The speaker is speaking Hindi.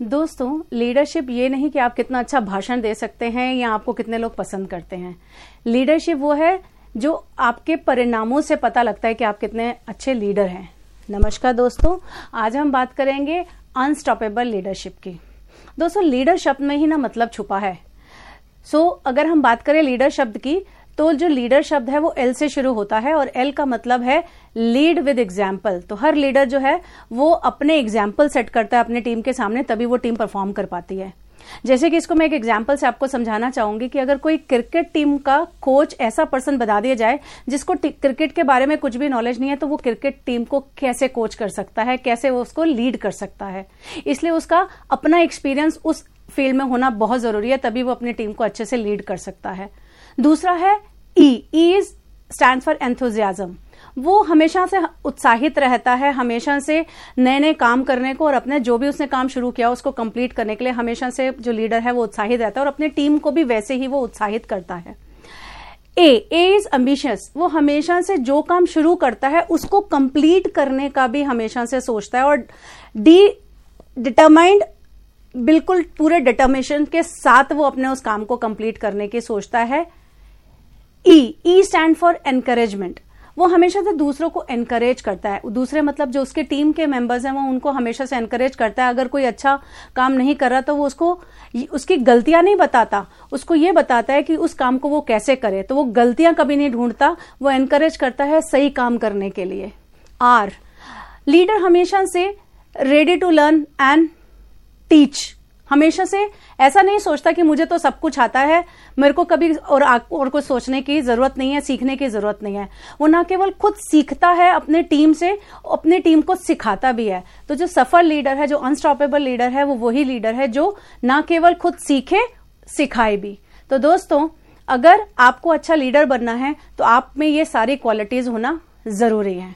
दोस्तों लीडरशिप ये नहीं कि आप कितना अच्छा भाषण दे सकते हैं या आपको कितने लोग पसंद करते हैं। लीडरशिप वो है जो आपके परिणामों से पता लगता है कि आप कितने अच्छे लीडर हैं। नमस्कार दोस्तों आज हम बात करेंगे अनस्टॉपेबल लीडरशिप की। दोस्तों लीडर शब्द में ही ना मतलब छुपा है। सो so, अगर हम बात करें लीडर शब्द की तो जो लीडर शब्द है वो एल से शुरू होता है और एल का मतलब है लीड विद एग्ज़ाम्पल तो हर लीडर जो है, वो अपने एग्ज़ाम्पल सेट करता है अपने टीम के सामने, तभी वो टीम परफॉर्म कर पाती है। जैसे कि इसको मैं एक एग्ज़ाम्पल से आपको समझाना चाहूँगी कि अगर कोई क्रिकेट टीम का कोच ऐसा पर्सन बता दिया जाए, जिसको क्रिकेट के बारे में कुछ भी नॉलेज नहीं है तो वो क्रिकेट टीम को कैसे कोच कर सकता है? कैसे वो उसको लीड कर सकता है? इसलिए उसका अपना एक्सपीरियंस उस फ़ील्ड में होना बहुत ज़रूरी है, तभी वो अपनी टीम को अच्छे से लीड कर सकता है। दूसरा है E E is stand for enthusiasm वो हमेशा से उत्साहित रहता है, हमेशा से नए नए काम करने को और अपने जो भी उसने काम शुरू किया उसको कंप्लीट करने के लिए हमेशा से जो लीडर है वो उत्साहित रहता है और अपने टीम को भी वैसे ही वो उत्साहित करता है। ए ए इज़ अम्बिशियस वो हमेशा से जो काम शुरू करता है उसको कंप्लीट करने का भी हमेशा से सोचता है और डी डिटरमाइंड बिल्कुल पूरे डिटर्मेशन के साथ वो अपने उस काम को कंप्लीट करने की सोचता है। E E stand for encouragement वो हमेशा से दूसरों को एनकरेज करता है। दूसरे मतलब जो उसके टीम के मेंबर्स हैं, वो उनको हमेशा से एनकरेज करता है। अगर कोई अच्छा काम नहीं कर रहा तो वो उसको उसकी गलतियाँ नहीं बताता। उसको ये बताता है कि उस काम को वो कैसे करे। तो वो गलतियाँ कभी नहीं ढूंढता। वो एनकरेज करता है सही काम करने के लिए। आर लीडर हमेशा से ready to learn and teach हमेशा से। ऐसा नहीं सोचता कि मुझे तो सब कुछ आता है। मेरे को कभी और और कुछ सोचने की ज़रूरत नहीं है, सीखने की ज़रूरत नहीं है। वो ना केवल खुद सीखता है, अपने टीम से, अपने टीम को सिखाता भी है। तो जो सफल लीडर है, जो अनस्टॉपेबल लीडर है, वो वही लीडर है जो ना केवल खुद सीखे, सिखाए भी। तो दोस्तों, अगर आपको अच्छा लीडर बनना है तो आप में ये सारी क्वालिटीज होना ज़रूरी है।